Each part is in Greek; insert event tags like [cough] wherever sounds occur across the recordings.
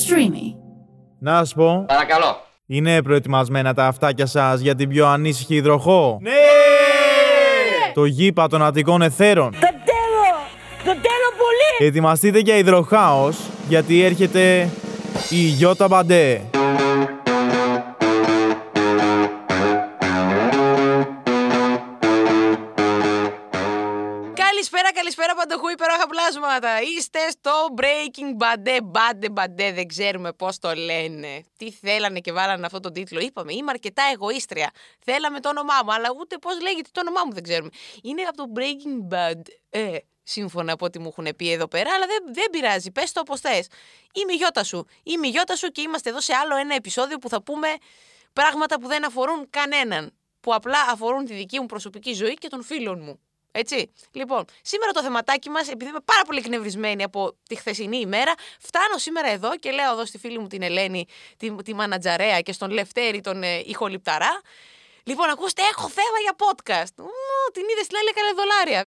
Streamy. Να σου πω, Παρακαλώ. είναι προετοιμασμένα τα αυτάκια σας για την πιο ανήσυχη υδροχό; Ναι! Το γήπα των Αττικών Εθέρων. Δεν θέλω! Δεν θέλω πολύ! Ετοιμαστείτε για υδροχάος, γιατί έρχεται η Γιώτα Μπαντέ. Παντοχού υπέροχα πλάσματα. Είστε στο Breaking Bad, Bad, Bad, δεν ξέρουμε πώς το λένε. Τι θέλανε και βάλανε αυτό τον τίτλο. Είπαμε, είμαι αρκετά εγωίστρια. Θέλαμε το όνομά μου, αλλά ούτε πώς λέγεται το όνομά μου δεν ξέρουμε. Είναι από το Breaking Bad. Ε, σύμφωνα από ό,τι μου έχουν πει εδώ πέρα, αλλά δεν, δεν πειράζει. Πες το όπως θες. Είμαι η Γιώτα σου. Είμαι η Γιώτα σου και είμαστε εδώ σε άλλο ένα επεισόδιο που θα πούμε πράγματα που δεν αφορούν κανέναν. Που απλά αφορούν τη δική μου προσωπική ζωή και των φίλων μου. Έτσι. Λοιπόν, σήμερα το θεματάκι μας, επειδή είμαι πάρα πολύ εκνευρισμένη από τη χθεσινή ημέρα, φτάνω σήμερα εδώ και λέω εδώ στη φίλη μου την Ελένη, τη, τη μανατζαρέα και στον Λευτέρη τον ε, ηχοληπταρά. Λοιπόν, ακούστε, έχω θέμα για podcast. Μου, την είδε στην άλλη, έκανε δολάρια.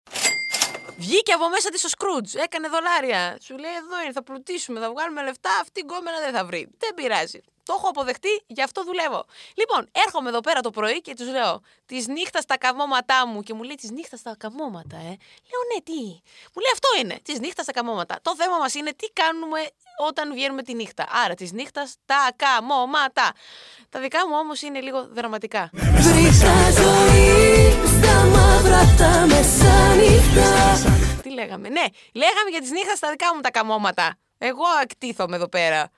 Βγήκε από μέσα της ο Σκρούτζ, έκανε δολάρια. Σου λέει: Εδώ είναι, θα πλουτίσουμε, θα βγάλουμε λεφτά. Αυτή η γκόμενα δεν θα βρει. Δεν πειράζει. Το έχω αποδεχτεί, γι' αυτό δουλεύω. Λοιπόν, έρχομαι εδώ πέρα το πρωί και τους λέω: Της νύχτας στα καμώματά μου. Και μου λέει: Της νύχτας στα καμώματα, ε. Λέω: Ναι, τι. Μου λέει: Αυτό είναι. Της νύχτας στα καμώματα. Το θέμα μας είναι τι κάνουμε όταν βγαίνουμε τη νύχτα. Άρα, της νύχτας τα καμώματα. Τα δικά μου όμως είναι λίγο δραματικά. Βρήκα ζωή στα μαύρα τα μεσάνυχτα Τι λέγαμε. Ναι, λέγαμε για τι νύχτας στα δικά μου τα καμώματα. Εγώ εκτίθομαι εδώ πέρα.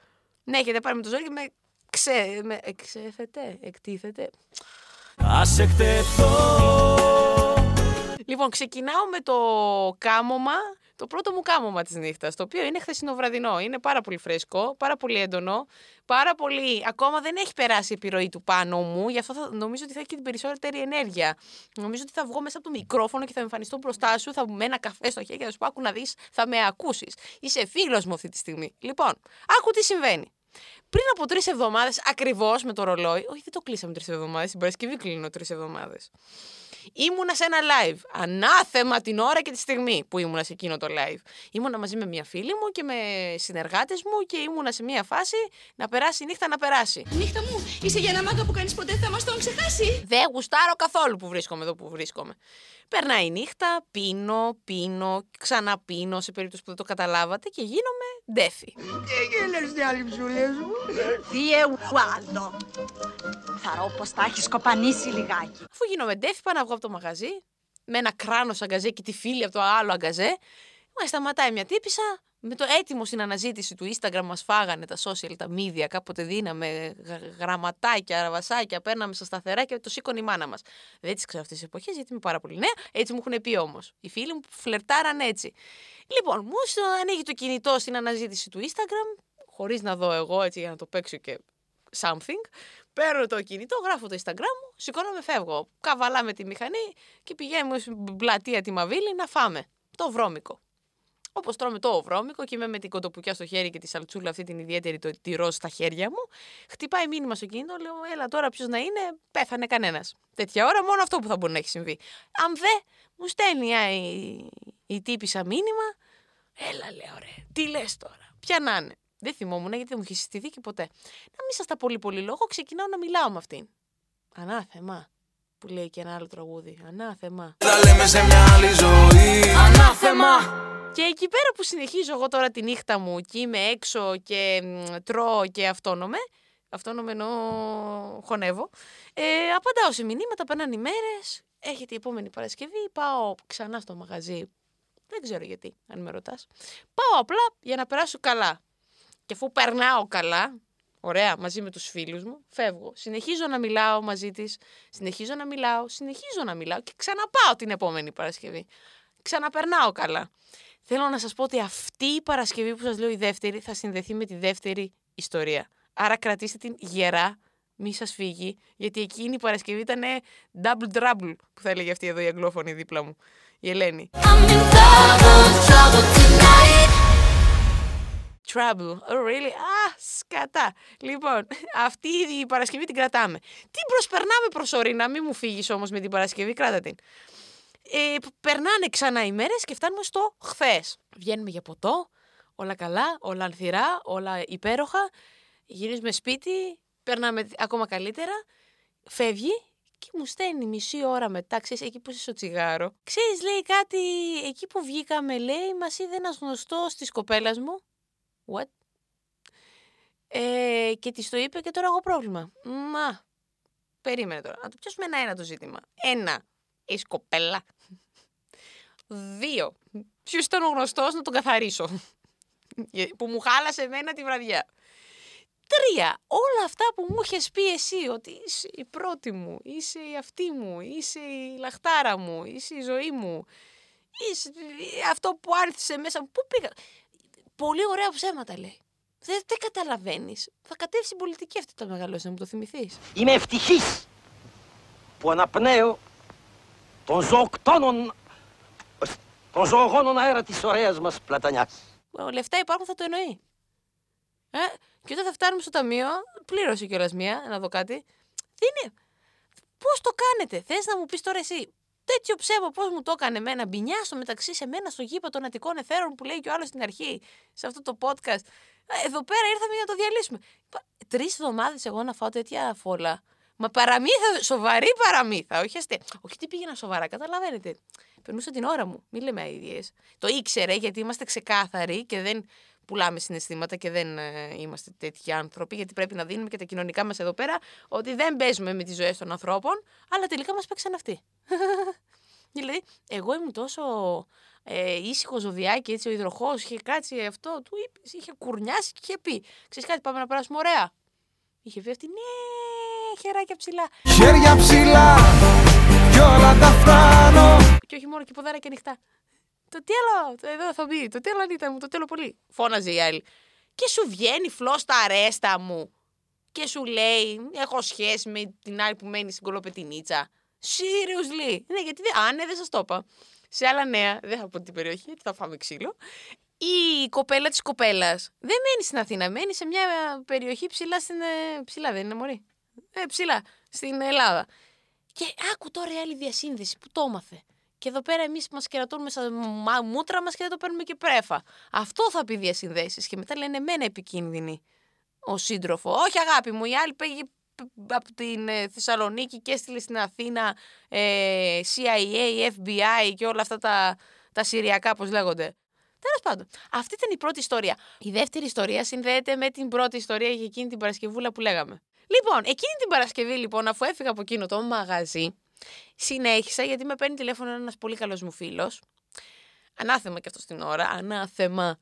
Ναι, έχετε πάρει με το ζόρι και με ξέ... με εξέφετε, εκτίθεται. Ας εκτεθώ Λοιπόν, ξεκινάω με το κάμωμα, το πρώτο μου κάμωμα της νύχτας, το οποίο είναι χθεσινοβραδινό. Είναι πάρα πολύ φρέσκο, πάρα πολύ έντονο, πάρα πολύ... Ακόμα δεν έχει περάσει η επιρροή του πάνω μου, γι' αυτό θα, νομίζω ότι θα έχει και την περισσότερη ενέργεια. Νομίζω ότι θα βγω μέσα από το μικρόφωνο και θα εμφανιστώ μπροστά σου, θα μου με ένα καφέ στο χέρι και θα σου πω, άκου να δεις, θα με ακούσεις. Είσαι φίλος μου αυτή τη στιγμή. Λοιπόν, άκου τι συμβαίνει. Πριν από τρεις εβδομάδες, ακριβώς με το ρολόι, όχι δεν το κλείσαμε τρεις εβδομάδες, την Παρασκευή κλείνω τρεις εβδομάδες. Ήμουνα σε ένα live. Ανάθεμα την ώρα και τη στιγμή που ήμουνα σε εκείνο το live. Ήμουνα μαζί με μια φίλη μου και με συνεργάτες μου και ήμουνα σε μια φάση να περάσει η νύχτα να περάσει. Νύχτα μου, είσαι για ένα μάγκα που κανείς ποτέ θα μας τον ξεχάσει. Δεν γουστάρω καθόλου που βρίσκομαι εδώ που βρίσκομαι. Περνάει η νύχτα, πίνω, πίνω, ξαναπίνω σε περίπτωση που δεν το καταλάβατε και γίνομαι ντέφι. Θύε ουάλο. Θα ρω πως τα έχεις κοπανίσει λιγάκι. Αφού γίνομαι ντέφι, πάω να βγω από το μαγαζί με ένα κράνος αγκαζέ και τη φίλη από το άλλο αγκαζέ. Μα σταματάει μια τύπησα με το έτοιμο στην αναζήτηση του Instagram μας φάγανε τα social, τα media, κάποτε δίναμε γ- γραμματάκια, ραβασάκια, παίρναμε στα σταθερά και το σήκωνε η μάνα μας. Δεν τις ξέρω αυτές τις εποχές γιατί είμαι πάρα πολύ νέα, έτσι μου έχουν πει όμως. Οι φίλοι μου φλερτάραν έτσι. Λοιπόν, μου στο ανοίγει το κινητό στην αναζήτηση του Instagram, χωρίς να δω εγώ έτσι για να το παίξω και something. Παίρνω το κινητό, γράφω το Instagram μου, σηκώνομαι, φεύγω. Καβαλάμε τη μηχανή και πηγαίνουμε στην πλατεία τη Μαβίλη να φάμε. Το βρώμικο. Όπως τρώμε το βρώμικο και είμαι με την κοντοπουκιά στο χέρι και τη σαλτσούλα αυτή την ιδιαίτερη το, τη ροζ στα χέρια μου. Χτυπάει μήνυμα στο κινητό, λέω: Έλα τώρα, ποιος να είναι, πέθανε κανένας. Τέτοια ώρα μόνο αυτό που θα μπορεί να έχει συμβεί. Αν δε, μου στέλνει α, η, η τύπησα μήνυμα. Έλα, λέω, ρε, τι λες τώρα, ποια να είναι. Δεν θυμόμουν γιατί δεν μου είχε συστηθεί και ποτέ. Να μην σας τα πολύ πολύ λόγο, ξεκινάω να μιλάω με αυτήν. Ανάθεμα. Που λέει και ένα άλλο τραγούδι. Ανάθεμα. Τα λέμε σε μια άλλη ζωή Ανάθεμα! Και εκεί πέρα που συνεχίζω εγώ τώρα τη νύχτα μου και είμαι έξω και μ, τρώω και αυτόνομε, αυτόνομε εννοώ χωνεύω, ε, απαντάω σε μηνύματα, περνάνε οι μέρες, έρχεται η επόμενη Παρασκευή, πάω ξανά στο μαγαζί, δεν ξέρω γιατί, αν με ρωτάς. Πάω απλά για να περάσω καλά. Και αφού περνάω καλά, ωραία, μαζί με τους φίλους μου, φεύγω. Συνεχίζω να μιλάω μαζί της, συνεχίζω να μιλάω, συνεχίζω να μιλάω και ξαναπάω την επόμενη Παρασκευή. Ξαναπερνάω καλά. Θέλω να σας πω ότι αυτή η Παρασκευή που σας λέω η δεύτερη θα συνδεθεί με τη δεύτερη ιστορία. Άρα κρατήστε την γερά, μη σας φύγει, γιατί εκείνη η Παρασκευή ήταν double trouble που θα έλεγε αυτή εδώ η αγγλόφωνη δίπλα μου, η Ελένη. Trouble. Oh, really? Α, σκατά. Λοιπόν, αυτή η Παρασκευή την κρατάμε. Τι προσπερνάμε προσωρινά, μην μου φύγεις όμως με την Παρασκευή, κράτα την. Ε, περνάνε ξανά οι μέρες και φτάνουμε στο χθες. Βγαίνουμε για ποτό, Όλα καλά, όλα ανθυρά, όλα υπέροχα. Γυρίζουμε σπίτι, περνάμε ακόμα καλύτερα. Φεύγει και μου στέλνει μισή ώρα μετά, ξέρεις, εκεί που είσαι στο τσιγάρο. Ξέρεις, λέει κάτι, εκεί που βγήκαμε, λέει, μας είδε ένας γνωστός της κοπέλας μου. What? Ε, και της το είπε και τώρα έχω πρόβλημα. Μα, περίμενε τώρα. Να το πιάσουμε ένα-ένα το ζήτημα. Ένα, η κοπέλα. Δύο, ποιος ήταν ο γνωστός να τον καθαρίσω. που μου χάλασε εμένα τη βραδιά. Τρία, όλα αυτά που μου είχες πει εσύ, ότι είσαι η πρώτη μου, είσαι η αυτή μου, είσαι η λαχτάρα μου, είσαι η ζωή μου, είσαι αυτό που άρθισε μέσα μου. Πού πήγα; Πολύ ωραία ψέματα λέει. Δεν, δεν καταλαβαίνεις. Θα κατέβεις στην πολιτική αυτή το μεγαλώσεις, να μου το θυμηθείς. Είμαι ευτυχής που αναπνέω τον ζωοκτώνων, τον ζωογόνων αέρα της ωραίας μας πλατανιάς. Λεφτά υπάρχουν, θα το εννοεί. Ε, και όταν θα φτάνουμε στο ταμείο, πλήρωσε κιόλας μία, να δω κάτι. Δεν είναι. Πώς το κάνετε, θες να μου πεις τώρα εσύ. Τέτοιο ψέμα, πώς μου το έκανε εμένα. Μπινιά στο μεταξύ σε μένα στο γήπα των Αττικών Εθέρων που λέει και ο άλλος στην αρχή, σε αυτό το podcast. Ε, Εδώ πέρα ήρθαμε για να το διαλύσουμε. Τρεις εβδομάδες εγώ να φάω τέτοια φόλα. Μα παραμύθα, σοβαρή παραμύθα. Όχι, αστε... όχι τι πήγαινα σοβαρά, καταλαβαίνετε. Περνούσα την ώρα μου. Μην λέμε αειδίε. Το ήξερε γιατί είμαστε ξεκάθαροι και δεν πουλάμε συναισθήματα και δεν ε, είμαστε τέτοιοι άνθρωποι, γιατί πρέπει να δίνουμε και τα κοινωνικά μας εδώ πέρα ότι δεν παίζουμε με τις ζωές των ανθρώπων, αλλά τελικά μας παίξαν αυτοί. [laughs] δηλαδή, εγώ ήμουν τόσο ε, ήσυχο ζωδιάκι, έτσι, ο υδροχός, είχε κάτσει αυτό, του είπε, είχε κουρνιάσει και είχε πει: Ξέρεις κάτι, πάμε να περάσουμε ωραία. Είχε πει αυτή, ναι, χεράκια ψηλά. Χέρια ψηλά κι όλα τα φτάνω Και όχι μόνο και ποδάρια ανοιχτά. Το τέλο, το εδώ θα μπει, το τέλο Ανίτα μου, το τέλο πολύ. Φώναζε η άλλη. Και σου βγαίνει φλός στα αρέστα μου. Και σου λέει, έχω σχέση με την άλλη που μένει στην κολοπετινίτσα. Seriously. Ναι, γιατί δεν, α, ναι, δεν σας το είπα. Σε άλλα νέα, δεν θα πω την περιοχή, γιατί θα φάμε ξύλο. Η κοπέλα της κοπέλας δεν μένει στην Αθήνα, μένει σε μια περιοχή ψηλά στην. ε, Ψηλά δεν είναι, Μωρή; Ε, ψηλά, στην Ελλάδα. Και άκου τώρα η άλλη διασύνδεση που το έμαθε. Και εδώ πέρα εμείς μας κερατώνουμε στα μα- μούτρα μας και δεν το παίρνουμε και πρέφα. Αυτό θα πει διασυνδέσεις. Και μετά λένε εμένα επικίνδυνη ο σύντροφο. Όχι, αγάπη μου, η άλλη πήγε από την ε, Θεσσαλονίκη και έστειλε στην Αθήνα ε, CIA, FBI και όλα αυτά τα, τα συριακά, πώς λέγονται. Τέλος πάντων, αυτή ήταν η πρώτη ιστορία. Η δεύτερη ιστορία συνδέεται με την πρώτη ιστορία για εκείνη την Παρασκευούλα που λέγαμε. Λοιπόν, εκείνη την Παρασκευή, λοιπόν, αφού έφυγα από εκείνο το μαγαζί, συνέχισα γιατί με παίρνει τηλέφωνο ένας πολύ καλός μου φίλος. Ανάθεμα και αυτό στην ώρα, ανάθεμα.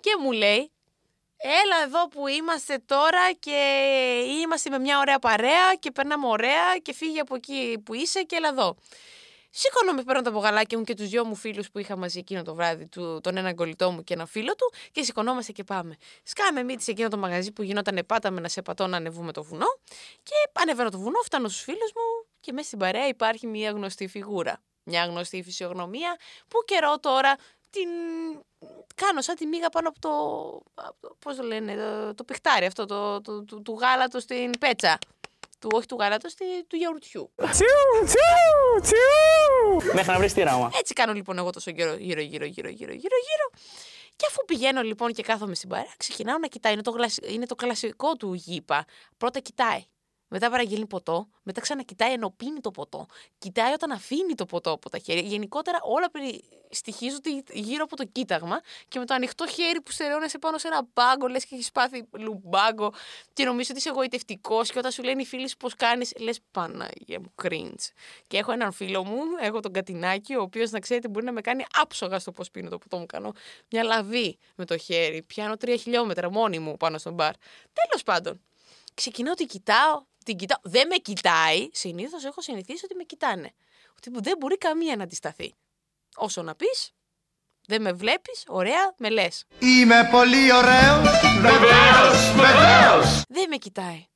Και μου λέει, Έλα εδώ που είμαστε τώρα και είμαστε με μια ωραία παρέα και περνάμε ωραία και φύγει από εκεί που είσαι και έλα εδώ. Σηκώνομαι, παίρνω τα μπογαλάκια μου και τους δυο μου φίλους που είχα μαζί εκείνο το βράδυ, του, τον έναν κολλητό μου και ένα φίλο του, και σηκωνόμαστε και πάμε. Σκάμε μύτη σε εκείνο το μαγαζί που γινόταν πάτα με να σε πατώ να ανεβούμε το βουνό. Και ανεβαίνω το βουνό, φτάνω στους φίλους μου και μέσα στην παρέα υπάρχει μια γνωστή φιγούρα. Μια γνωστή φυσιογνωμία που καιρό τώρα την κάνω σαν τη μίγα πάνω από το, από το πώς το λένε, το, το πιχτάρι αυτό, το, το, του- του γάλατος στην πέτσα. Του, όχι του γάλατος, στη- του γιαουρτιού. Μέχρι να βρεις τη ράμα. Έτσι κάνω λοιπόν εγώ τόσο γύρω, γύρω, γύρω, γύρω, γύρω, γύρω, γύρω. Και αφού πηγαίνω λοιπόν και κάθομαι στην παρέα, ξεκινάω να κοιτάει. Είναι το, γλασ- είναι το κλασικό του γήπα. Πρώτα κοιτάει. Μετά παραγγέλνει ποτό. Μετά ξανακοιτάει ενώ πίνει το ποτό. Κοιτάει όταν αφήνει το ποτό από τα χέρια. Γενικότερα όλα περι... στοιχίζονται γύρω από το κοίταγμα και με το ανοιχτό χέρι που στερεώνεσαι πάνω σε ένα μπάγκο, λες και έχεις πάθει λουμπάγκο και νομίζω ότι είσαι εγωιτευτικός. Και όταν σου λένε οι φίλοι σου πώς κάνεις, λες Παναγία μου, cringe. Και έχω έναν φίλο μου, έχω τον Κατινάκη, ο οποίος να ξέρετε μπορεί να με κάνει άψογα στο πώς πίνω το ποτό μου. Κάνω μια λαβή με το χέρι. Πιάνω τρία χιλιόμετρα μόνη μου πάνω στον μπαρ. Τέλος πάντων. Ξεκινάω, την κοιτάω, την κοιτάω. Δεν με κοιτάει. Συνήθως έχω συνηθίσει ότι με κοιτάνε. Ότι δεν μπορεί καμία να αντισταθεί. Όσο να πεις, δεν με βλέπεις, ωραία, με λες. Είμαι πολύ ωραίος Δεν με κοιτάει.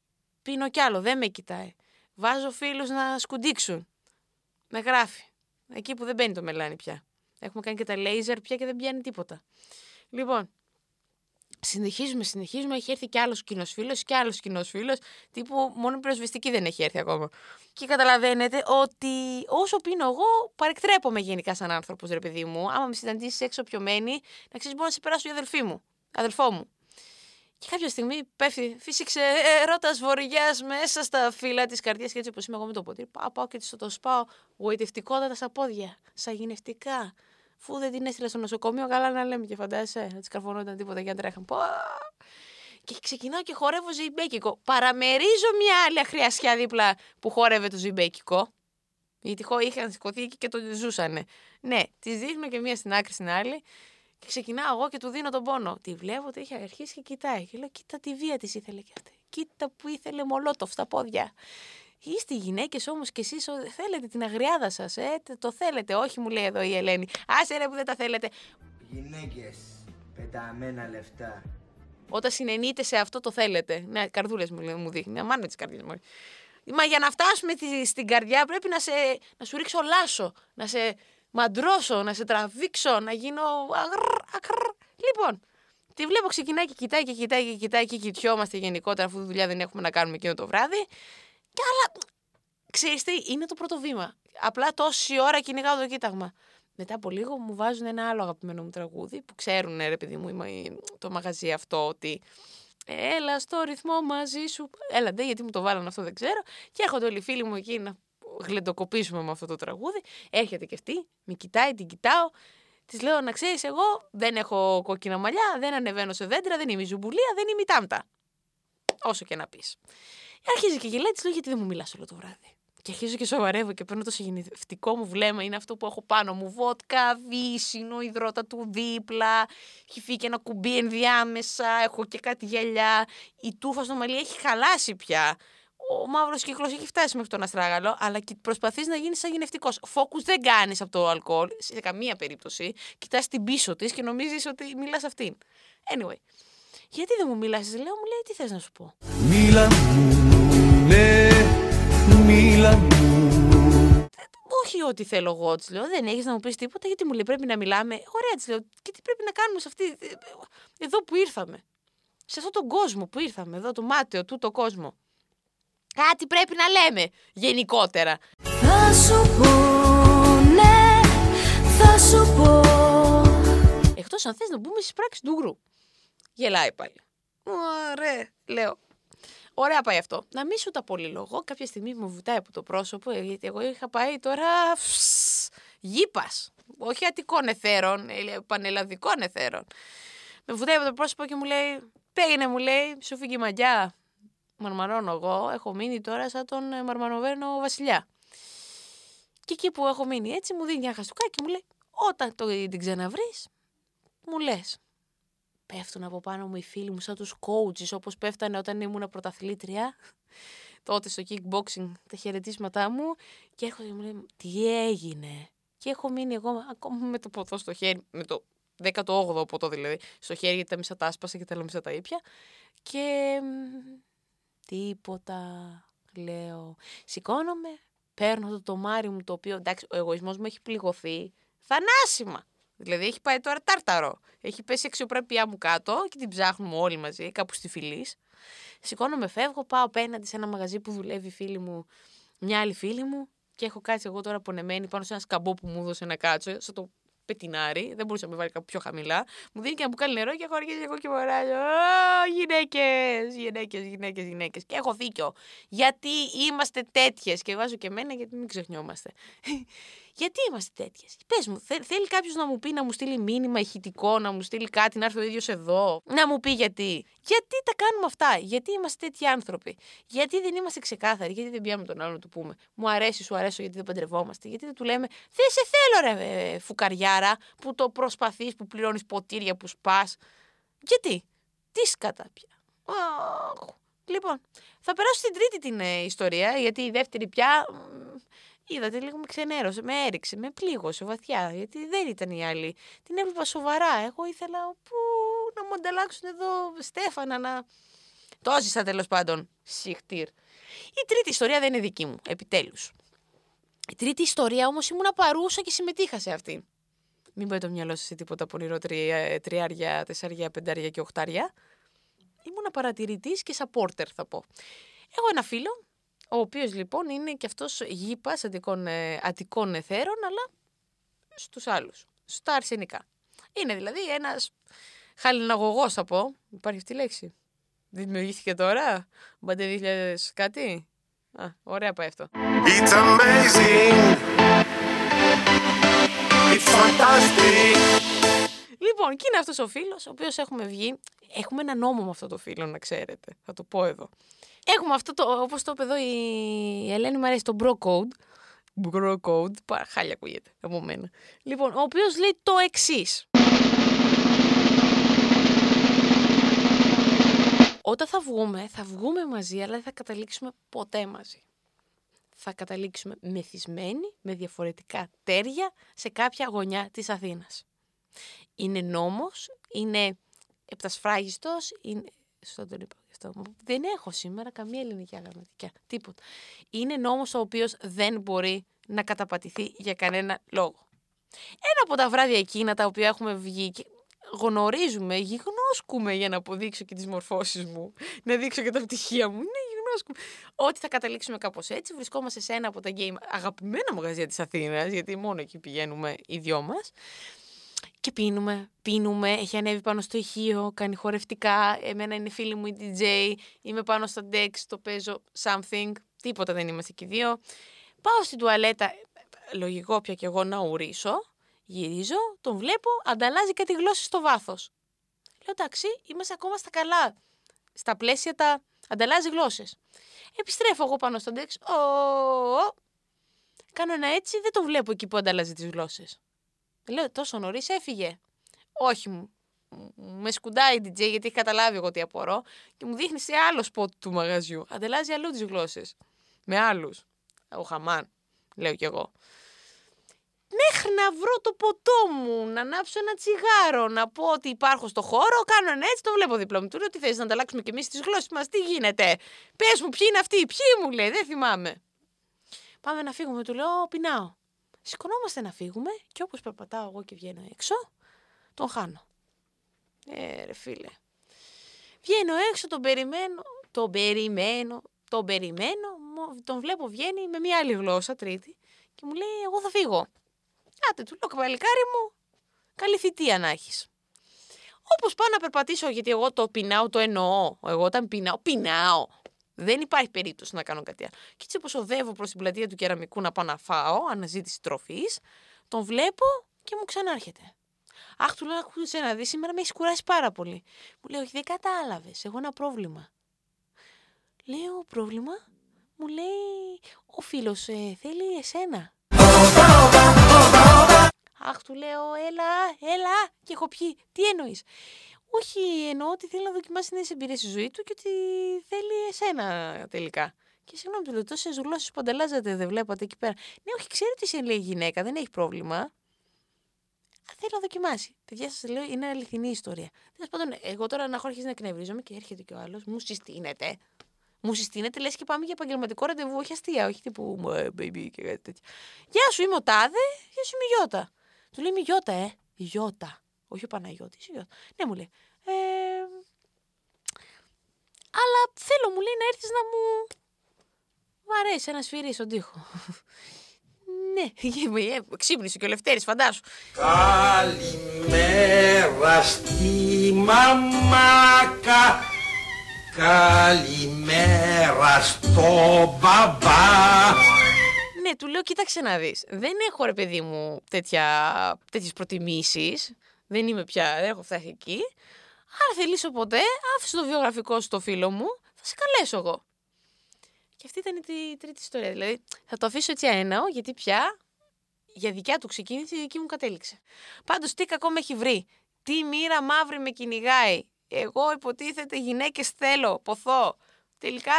Πίνω κι άλλο, δεν με κοιτάει. Βάζω φίλους να σκουντίξουν. Με γράφει. Εκεί που δεν μπαίνει το μελάνι πια. Έχουμε κάνει και τα λέιζερ πια και δεν πιάνει τίποτα. Λοιπόν, συνεχίζουμε, συνεχίζουμε. Έχει έρθει κι άλλος κοινός φίλος και άλλος κοινός φίλος. Τύπου μόνο η πυροσβεστική δεν έχει έρθει ακόμα. Και καταλαβαίνετε ότι όσο πίνω εγώ, παρεκτρέπομαι γενικά σαν άνθρωπος, ρε παιδί μου. Άμα με συναντήσεις έξω πιωμένη, να ξέρεις, μπορώ να σε περάσω η αδελφή μου. αδελφό μου. Και κάποια στιγμή πέφτει, φύσηξε έρωτα βορειά μέσα στα φύλλα της καρδιάς και έτσι όπως είμαι εγώ με το ποτήρι. Πάω, πάω και της το, το σπάω. Γοητευτικότατα στα πόδια. Σαγηνευτικά. Φού δεν την έστειλα στο νοσοκομείο, καλά να λέμε και φαντάζεσαι. Δεν τη καρφωνόταν τίποτα και αν τρέχαν. Πω. Και ξεκινάω και χορεύω ζυμπέκικο. Παραμερίζω μια άλλη αχριασιά δίπλα που χόρευε το ζυμπέκικο. Γιατί χω- είχαν σηκωθεί εκεί και το ζούσανε. Ναι, τη δείχνω και μία στην άκρη στην άλλη. Και ξεκινάω εγώ και του δίνω τον πόνο. Τη βλέπω ότι έχει αρχίσει και κοιτάει. Και λέω: Κοίτα τη βία της ήθελε και αυτή. Κοίτα που ήθελε μολότοφ στα πόδια. Είστε γυναίκες όμως κι εσείς θέλετε την αγριάδα σας. Ε, τε- το θέλετε. Όχι, μου λέει εδώ η Ελένη. Άσε ρε που δεν τα θέλετε. Γυναίκες, πεταμένα λεφτά. Όταν συνενείτε σε αυτό το θέλετε. Ναι, καρδούλες μου, λέει, μου δείχνει. Αμάν με τι καρδιέ μου. Μα για να φτάσουμε τη- στην καρδιά πρέπει να, σε, να σου ρίξω λάσο, να σε μαντρώσω, να σε τραβήξω, να γίνω αγρ, ακρ. Λοιπόν, τη βλέπω ξεκινάει και κοιτάει και κοιτάει και κοιτάει και κοιτιόμαστε γενικότερα αφού δουλειά δεν έχουμε να κάνουμε εκείνο το βράδυ. Και άλλα, ξέρεις τι, είναι το πρώτο βήμα. Απλά τόση ώρα κυνηγάω το κοίταγμα. Μετά από λίγο μου βάζουν ένα άλλο αγαπημένο μου τραγούδι που ξέρουν, ρε παιδί μου, είμαι- το μαγαζί αυτό ότι Έλα στο ρυθμό μαζί σου. Έλα ντε, γιατί μου το βάλανε αυτό δεν ξέρω. Και έρχονται όλοι οι φίλοι μου εκεί να γλεντοκοπήσουμε με αυτό το τραγούδι. Έρχεται και αυτή, με κοιτάει, την κοιτάω. Της λέω να ξέρεις, εγώ δεν έχω κόκκινα μαλλιά, δεν ανεβαίνω σε δέντρα, δεν είμαι η ζουμπουλία, δεν είμαι η τάμτα. Όσο και να πεις. Αρχίζει και γελάει, της λέω γιατί δεν μου μιλάς όλο το βράδυ; Και αρχίζω και σοβαρεύω και παίρνω το συγγενευτικό μου βλέμμα. Είναι αυτό που έχω πάνω μου. Βότκα, βύσινο, υδρότα του δίπλα. Έχει φύγει και ένα κουμπί ενδιάμεσα. Έχω και κάτι γυαλιά. Η τούφα στο μαλλί έχει χαλάσει πια. Ο μαύρος κύκλος έχει φτάσει μέχρι τον αστράγαλο, αλλά προσπαθείς να γίνεις σαγηνευτικό. Φόκους δεν κάνεις από το αλκοόλ, σε καμία περίπτωση. Κοιτάς την πίσω της και νομίζεις ότι μιλάς αυτήν. Anyway. Γιατί δεν μου μιλάς, λέω, μου λέει, τι θες να σου πω. Μίλα μου, ναι, μίλα μου. Όχι ό,τι θέλω εγώ, της λέω. Δεν έχεις να μου πεις τίποτα, γιατί μου λέει πρέπει να μιλάμε. Ωραία, της λέω. Και τι πρέπει να κάνουμε σε αυτή. ε, Εδώ που ήρθαμε. Σε αυτόν τον κόσμο που ήρθαμε, εδώ το μάταιο, τούτο κόσμο. Κάτι πρέπει να λέμε γενικότερα. Θα σου πω, ναι, θα σου πω Εκτός αν θες να μπούμε στις πράξεις του γκρου. Γελάει πάλι. Ωραία, λέω. Ωραία πάει αυτό. Να μην σου τα πολυλογώ. Κάποια στιγμή μου βουτάει από το πρόσωπο, ε, γιατί εγώ είχα πάει τώρα. Γήπας. Όχι αττικών εθέρων, ε, πανελλαδικών εθέρων. Με βουτάει από το πρόσωπο και μου λέει: Πήγαινε, μου λέει, σου φύγει η μαγιά. Μαρμαρώνω εγώ. Έχω μείνει τώρα σαν τον ε, μαρμαροβαίνο βασιλιά. Και εκεί που έχω μείνει έτσι, μου δίνει μια χαστούκά και μου λέει: Όταν το, την ξαναβρεις, μου λες. Πέφτουν από πάνω μου οι φίλοι μου σαν τους coaches όπως πέφτανε όταν ήμουν πρωταθλήτρια. Τότε στο kickboxing τα χαιρετίσματά μου και έρχονται και μου λένε τι έγινε; Και έχω μείνει εγώ ακόμα με το ποτό στο χέρι, με το 18ο ποτό δηλαδή, στο χέρι γιατί τα μισά τα άσπασα και τα άλλα μισά τα ήπια. Και μ, τίποτα, λέω. Σηκώνομαι, παίρνω το τομάρι μου το οποίο, εντάξει, ο εγωισμός μου έχει πληγωθεί θανάσιμα. Δηλαδή έχει πάει τώρα τάρταρο. Έχει πέσει η αξιοπρέπειά μου κάτω και την ψάχνουμε όλοι μαζί, κάπου στη φυλή. Σηκώνομαι, φεύγω, πάω απέναντι σε ένα μαγαζί που δουλεύει η φίλη μου, μια άλλη φίλη μου και έχω κάτσει εγώ τώρα πονεμένη πάνω σε ένα σκαμπό που μου έδωσε να κάτσω, σαν το πετινάρι, δεν μπορούσα να με βάλει κάπου πιο χαμηλά. Μου δίνει και ένα μπουκάλι νερό και έχω αρχίσει εγώ και μωράζω. Γυναίκες, γυναίκες, γυναίκες, γυναίκες. Και έχω δίκιο. Γιατί είμαστε τέτοιες. Και βάζω και εμένα γιατί μην ξεχνιόμαστε. Γιατί είμαστε τέτοιες; Πες μου, θε- θέλει κάποιος να μου πει να μου στείλει μήνυμα ηχητικό, να μου στείλει κάτι, να έρθει ο ίδιος εδώ. Να μου πει γιατί. Γιατί τα κάνουμε αυτά; Γιατί είμαστε τέτοιοι άνθρωποι; Γιατί δεν είμαστε ξεκάθαροι; Γιατί δεν πιάνουμε τον άλλον να του πούμε. Μου αρέσει, σου αρέσω γιατί δεν παντρευόμαστε; Γιατί δεν του λέμε Δεν σε θέλω, ρε ε, φουκαριάρα, που το προσπαθείς, που πληρώνεις ποτήρια, που σπα. Γιατί; Τι σκατά πια. Αχ. Λοιπόν, θα περάσω στην τρίτη την ε, ιστορία, γιατί η δεύτερη πια. Μ, Είδατε, λίγο με ξενέρωσε, με έριξε, με πλήγωσε βαθιά, γιατί δεν ήταν η άλλη. Την έβλεπα σοβαρά. Εγώ ήθελα που, να μου ανταλλάξουν εδώ Στέφανα, να. Το έζησα τέλος πάντων. Συχτήρ. Η τρίτη ιστορία δεν είναι δική μου, επιτέλους. Η τρίτη ιστορία όμως ήμουνα παρούσα και συμμετείχα σε αυτήν. Μην πάει το μυαλό σας σε τίποτα πονηρό τρία, τριάρια, τεσσάρια, πεντάρια και οχτάρια. Ήμουνα παρατηρητής και supporter, θα πω. Έχω ένα φίλο, ο οποίος λοιπόν είναι και αυτός γήπας αττικών, ε, αττικών εθέρων, αλλά στους άλλους. Στα αρσενικά. Είναι δηλαδή ένας Χαλιναγωγός θα πω. Υπάρχει αυτή η λέξη; Δημιουργήθηκε τώρα; Μπαντέ 2000 κάτι; Α, ωραία πάει αυτό. It's amazing. It's fantastic. Λοιπόν, και είναι αυτός ο φίλος, ο οποίος έχουμε βγει. Έχουμε ένα νόμο με αυτό το φίλο, να ξέρετε. Θα το πω εδώ. Έχουμε αυτό το, όπως το είπε εδώ η Ελένη, μου αρέσει το bro code. Bro code, πα, χάλια ακούγεται από μένα. Λοιπόν, ο οποίος λέει το εξής. Όταν θα βγούμε, θα βγούμε μαζί, αλλά δεν θα καταλήξουμε ποτέ μαζί. Θα καταλήξουμε μεθυσμένοι, με διαφορετικά τέρια, σε κάποια γωνιά της Αθήνας. Είναι νόμος, είναι επτασφράγιστος, είναι... Στον τον είπα και αυτό. Δεν έχω σήμερα καμία ελληνική γραμματικά. Τίποτα. Είναι νόμος ο οποίος δεν μπορεί να καταπατηθεί για κανένα λόγο. Ένα από τα βράδια εκείνα τα οποία έχουμε βγει και γνωρίζουμε, γιγνώσκουμε για να αποδείξω και τις μορφώσεις μου, να δείξω και τα πτυχία μου. Ναι, γιγνώσκουμε. Ότι θα καταλήξουμε κάπως έτσι. Βρισκόμαστε σε ένα από τα game αγαπημένα μαγαζιά της Αθήνας, γιατί μόνο εκεί πηγαίνουμε οι δυο μας. Και πίνουμε, πίνουμε, έχει ανέβει πάνω στο ηχείο, κάνει χορευτικά. Εμένα είναι φίλη μου η DJ, είμαι πάνω στα decks, το παίζω something. Τίποτα δεν είμαστε και οι δύο. Πάω στην τουαλέτα, λογικό πια κι εγώ να ουρήσω. Γυρίζω, τον βλέπω, ανταλλάζει κάτι γλώσσες στο βάθος. Λέω εντάξει, είμαστε ακόμα στα καλά. Στα πλαίσια τα ανταλλάζει γλώσσες. Επιστρέφω εγώ πάνω στον τεξ. Ο, Κάνω ένα έτσι, δεν το βλέπω εκεί που ανταλλάζει τις γλώσσες. Λέω τόσο νωρίς έφυγε. Όχι μου. Με σκουντάει η DJ γιατί έχει καταλάβει εγώ τι απορώ και μου δείχνει σε άλλο σποτ του μαγαζιού. Ανταλλάζει αλλού τις γλώσσες. Με άλλους. Ο Χαμάν, λέω κι εγώ μέχρι να βρω το ποτό μου, να ανάψω ένα τσιγάρο, να πω ότι υπάρχω στο χώρο, κάνω ένα έτσι, το βλέπω δίπλα μου. Του λέω τι θες να ανταλλάξουμε κι εμείς τις γλώσσες μας, τι γίνεται; Πες μου ποιοι είναι αυτοί, ποιοι μου λέει, δεν θυμάμαι. Πάμε να φύγουμε, του λέω, πεινάω. Σηκωνόμαστε να φύγουμε και όπως περπατάω εγώ και βγαίνω έξω, τον χάνω. Ε, ρε φίλε. Βγαίνω έξω, τον περιμένω, τον περιμένω, τον περιμένω, τον βλέπω βγαίνει με μια άλλη γλώσσα, τρίτη, και μου λέει, εγώ θα φύγω. Άτε, του λέω, καβαλικάρι μου, καλή θητεία να έχεις. Όπως πάω να περπατήσω, γιατί εγώ το πεινάω, το εννοώ. Εγώ όταν πεινάω, πεινάω. Δεν υπάρχει περίπτωση να κάνω κάτι άλλο. Και έτσι όπω οδεύω προς την πλατεία του κεραμικού να πάω να φάω, αναζήτηση τροφής, τον βλέπω και μου ξανάρχεται. Αχ, του λέω, ακούσε να δεις, σήμερα με έχεις κουράσει πάρα πολύ. Μου λέει, Όχι, δεν κατάλαβες. Έχω ένα πρόβλημα. Λέω, πρόβλημα. Μου λέει, ο φίλος ε, θέλει εσένα. Αχ, του λέω, έλα, έλα, και έχω πιει. Τι εννοείς; Όχι, εννοώ ότι θέλει να δοκιμάσει νέες εμπειρίες στη ζωή του και ότι θέλει εσένα τελικά. Και συγγνώμη, του λέω, τόσες γλώσσες που ανταλλάζετε δεν βλέπατε εκεί πέρα. Ναι, όχι, ξέρω ότι σε λέει γυναίκα, δεν έχει πρόβλημα. Θέλει να δοκιμάσει. Παιδιά, σας λέω, είναι αληθινή ιστορία. Τέλος πάντων, εγώ τώρα να έχω αρχίσει να εκνευρίζομαι και έρχεται και ο άλλος, μου συστήνεται. Μου συστήνεται, λες και πάμε για επαγγελματικό ραντεβού, όχι αστεία, όχι τύπου baby και κάτι τέτοιο. Γεια σου, είμαι ο Τάδε, γεια σου, είμαι η Γιώτα. Του λέει, είμαι η Γιώτα, ε. Η Γιώτα. Όχι ο Παναγιώτης, η Γιώτα. Ναι, μου λέει. Ε, αλλά θέλω, μου λέει, να έρθεις να μου. Μ' αρέσει ένα σφυρί στον τοίχο. [laughs] ναι, ξύπνησε και ο Λευτέρης, φαντάσου. Καλημέρα στη μαμάκα Καλημέρα στο μπαμπά Ναι, του λέω, κοίταξε να δεις. Δεν έχω, ρε παιδί μου, τέτοια, τέτοιες προτιμήσεις. Δεν είμαι πια, δεν έχω φτάσει εκεί. Αν θελήσω ποτέ, άφησε το βιογραφικό σου στο φίλο μου, θα σε καλέσω εγώ. Και αυτή ήταν η τρίτη ιστορία. Δηλαδή, θα το αφήσω έτσι αέναο, γιατί πια για δικιά του ξεκίνησε, η δική μου κατέληξε. Πάντως, τι κακό με έχει βρει. Τι μοίρα μαύρη με κυνηγάει. Εγώ υποτίθεται γυναίκες θέλω, ποθώ. Τελικά,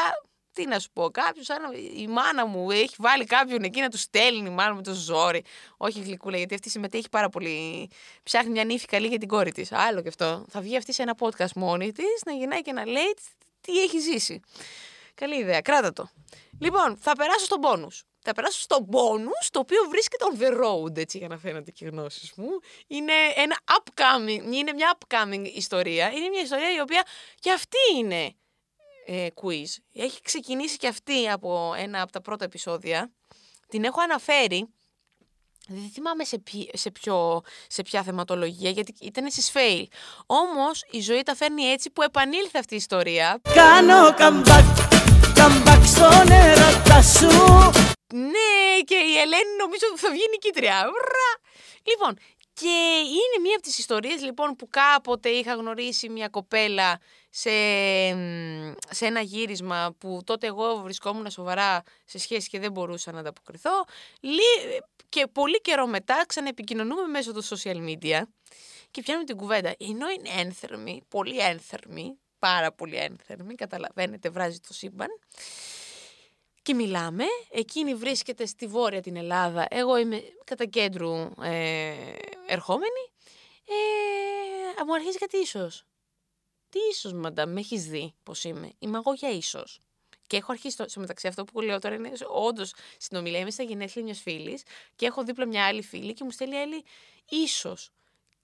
τι να σου πω, κάποιος, η μάνα μου έχει βάλει κάποιον εκεί να του στέλνει, μάλλον με το ζόρι. Όχι γλυκούλα, γιατί αυτή συμμετέχει πάρα πολύ. Ψάχνει μια νύφη καλή για την κόρη της. Άλλο και αυτό. Θα βγει αυτή σε ένα podcast μόνη της, να γυρνάει και να λέει τι έχει ζήσει. Καλή ιδέα, κράτα το. Λοιπόν, θα περάσω στον πόνους. Θα περάσω στον bonus, το οποίο βρίσκεται on the road, έτσι για να φαίνεται και οι γνώσεις μου. Είναι ένα upcoming, είναι μια upcoming ιστορία. Είναι μια ιστορία η οποία και αυτή είναι ε, quiz. Έχει ξεκινήσει και αυτή από ένα από τα πρώτα επεισόδια. Την έχω αναφέρει Δεν θυμάμαι σε, ποιο, σε, ποιο, σε ποια θεματολογία, γιατί ήταν σε σφέιλ. Όμως η ζωή τα φέρνει έτσι που επανήλθε αυτή η ιστορία. Κάνω comeback, comeback στον έρωτα σου Ναι, και η Ελένη νομίζω ότι θα βγει νικήτρια. Ουρα! Λοιπόν, και είναι μία από τις ιστορίες λοιπόν που κάποτε είχα γνωρίσει μια κοπέλα σε, μ, σε ένα γύρισμα που τότε εγώ βρισκόμουν σοβαρά σε σχέση και δεν μπορούσα να ανταποκριθώ. Λι- Και πολύ καιρό μετά ξαναεπικοινωνούμε μέσω του social media και πιάνουμε την κουβέντα. Ενώ είναι ένθερμη, πολύ ένθερμη, πάρα πολύ ένθερμη, καταλαβαίνετε, βράζει το σύμπαν. Και μιλάμε, εκείνη βρίσκεται στη βόρεια την Ελλάδα, εγώ είμαι κατά κέντρου ε, ερχόμενη. Ε, μου αρχίζει κάτι ίσως. Τι ίσως, μαντάμ, με έχεις δει πώς είμαι; Είμαι εγώ για ίσως. Και έχω αρχίσει στο, στο μεταξύ αυτό που λέω τώρα είναι όντως συνομιλία. Είμαι στα γενέθλια μιας φίλης και έχω δίπλα μια άλλη φίλη και μου στέλνει άλλη ίσως.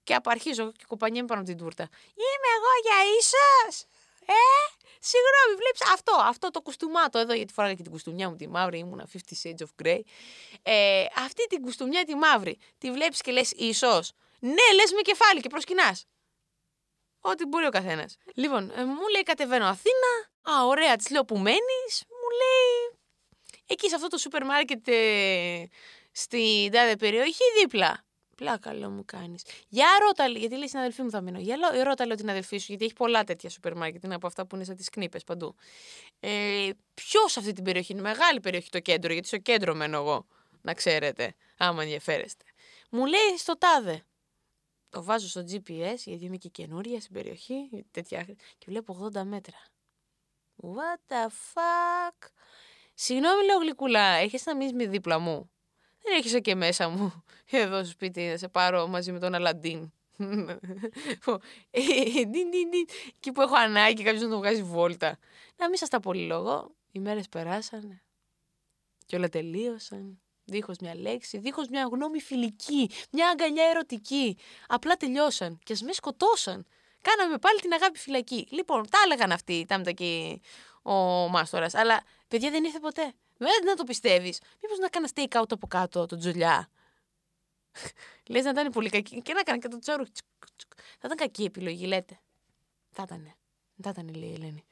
Και απαρχίζω και κουπανιέμαι πάνω από την τούρτα. Είμαι εγώ για ίσως! Ε, συγγνώμη, βλέπεις αυτό, αυτό το κουστούμάτο εδώ, γιατί φοράγα και την κουστούμιά μου τη μαύρη, ήμουνα 50 Shades of Grey. Ε, αυτή την κουστούμιά τη μαύρη, τη βλέπεις και λες ίσω. Ναι, λες με κεφάλι και προσκυνάς. Ό,τι μπορεί ο καθένας. Λοιπόν, ε, μου λέει κατεβαίνω Αθήνα. Α, ωραία, της λέω που μένεις. Μου λέει εκεί σε αυτό το σούπερ μάρκετ ε, στην τάδε περιοχή δίπλα. Πλάκα λέω μου κάνεις. Για ρώτα, λέει, γιατί λέει στην αδελφή μου θα μείνω. Για λέω, ρώτα λέω την αδελφή σου, γιατί έχει πολλά τέτοια σούπερ μάρκετ. Είναι από αυτά που είναι σαν τις κνήπε παντού. Ε, Ποιος σε αυτή την περιοχή είναι, μεγάλη περιοχή το κέντρο, γιατί στο κέντρο μένω εγώ. Να ξέρετε, άμα ενδιαφέρεστε. Μου λέει στο τάδε. Το βάζω στο GPS, γιατί είμαι και καινούρια στην περιοχή, τέτοια, και βλέπω 80 μέτρα. What the fuck; Συγγνώμη, λέω γλυκούλα, έχεις να μείνεις με δίπλα μου. Δεν έχεις και μέσα μου. [laughs] Εδώ στο σπίτι να σε πάρω μαζί με τον Αλαντίν. Ε, ντιν, ντιν, ντιν. Εκεί που έχω ανάγκη και κάποιος να τον βγάζει βόλτα. Να μην σας τα πολύ λόγο. Οι μέρες περάσανε. Και όλα τελείωσαν. Δίχως μια λέξη, δίχως μια γνώμη φιλική, μια αγκαλιά ερωτική. Απλά τελειώσαν και ας με σκοτώσαν. Κάναμε πάλι την αγάπη φυλακή. Λοιπόν, τα έλεγαν αυτοί, ήταν μετά και ο Μάστορας. Αλλά, παιδιά, δεν ήρθε ποτέ. Δεν να το πιστεύεις. Μήπως να κάνα take out από κάτω, τον Τζολιά. Λες να ήταν πολύ κακή. Και να κάνει και το τσόρου. τσουκ, τσουκ. Θα ήταν κακή επιλογή, λέτε. Θα ήταν. Θα ήταν, λέει η Ελένη.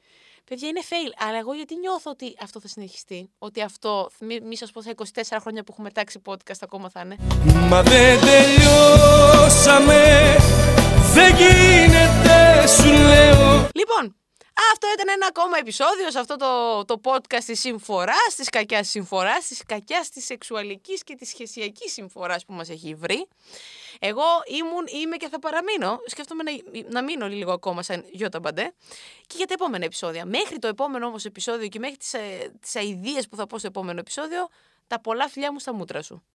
Παιδιά, είναι fail. Αλλά εγώ γιατί νιώθω ότι αυτό θα συνεχιστεί; Ότι αυτό, μη, μη σας πω, στα 24 χρόνια που έχουμε τάξει podcast ακόμα θα είναι. Μα δεν τελειώσαμε Δεν γίνεται σου λέω Λοιπόν, αυτό ήταν ένα ακόμα επεισόδιο σε αυτό το, το podcast της συμφοράς, της κακιάς συμφοράς, της κακιάς της σεξουαλικής και της σχεσιακής συμφοράς που μας έχει βρει. Εγώ ήμουν, είμαι και θα παραμείνω. Σκέφτομαι να, να μείνω λίγο ακόμα σαν Γιώτα Μπαντέ. Και για τα επόμενα επεισόδια. Μέχρι το επόμενο όμως επεισόδιο και μέχρι τις, ε, τις αηδίες που θα πω στο επόμενο επεισόδιο, τα πολλά φιλιά μου στα μούτρα σου.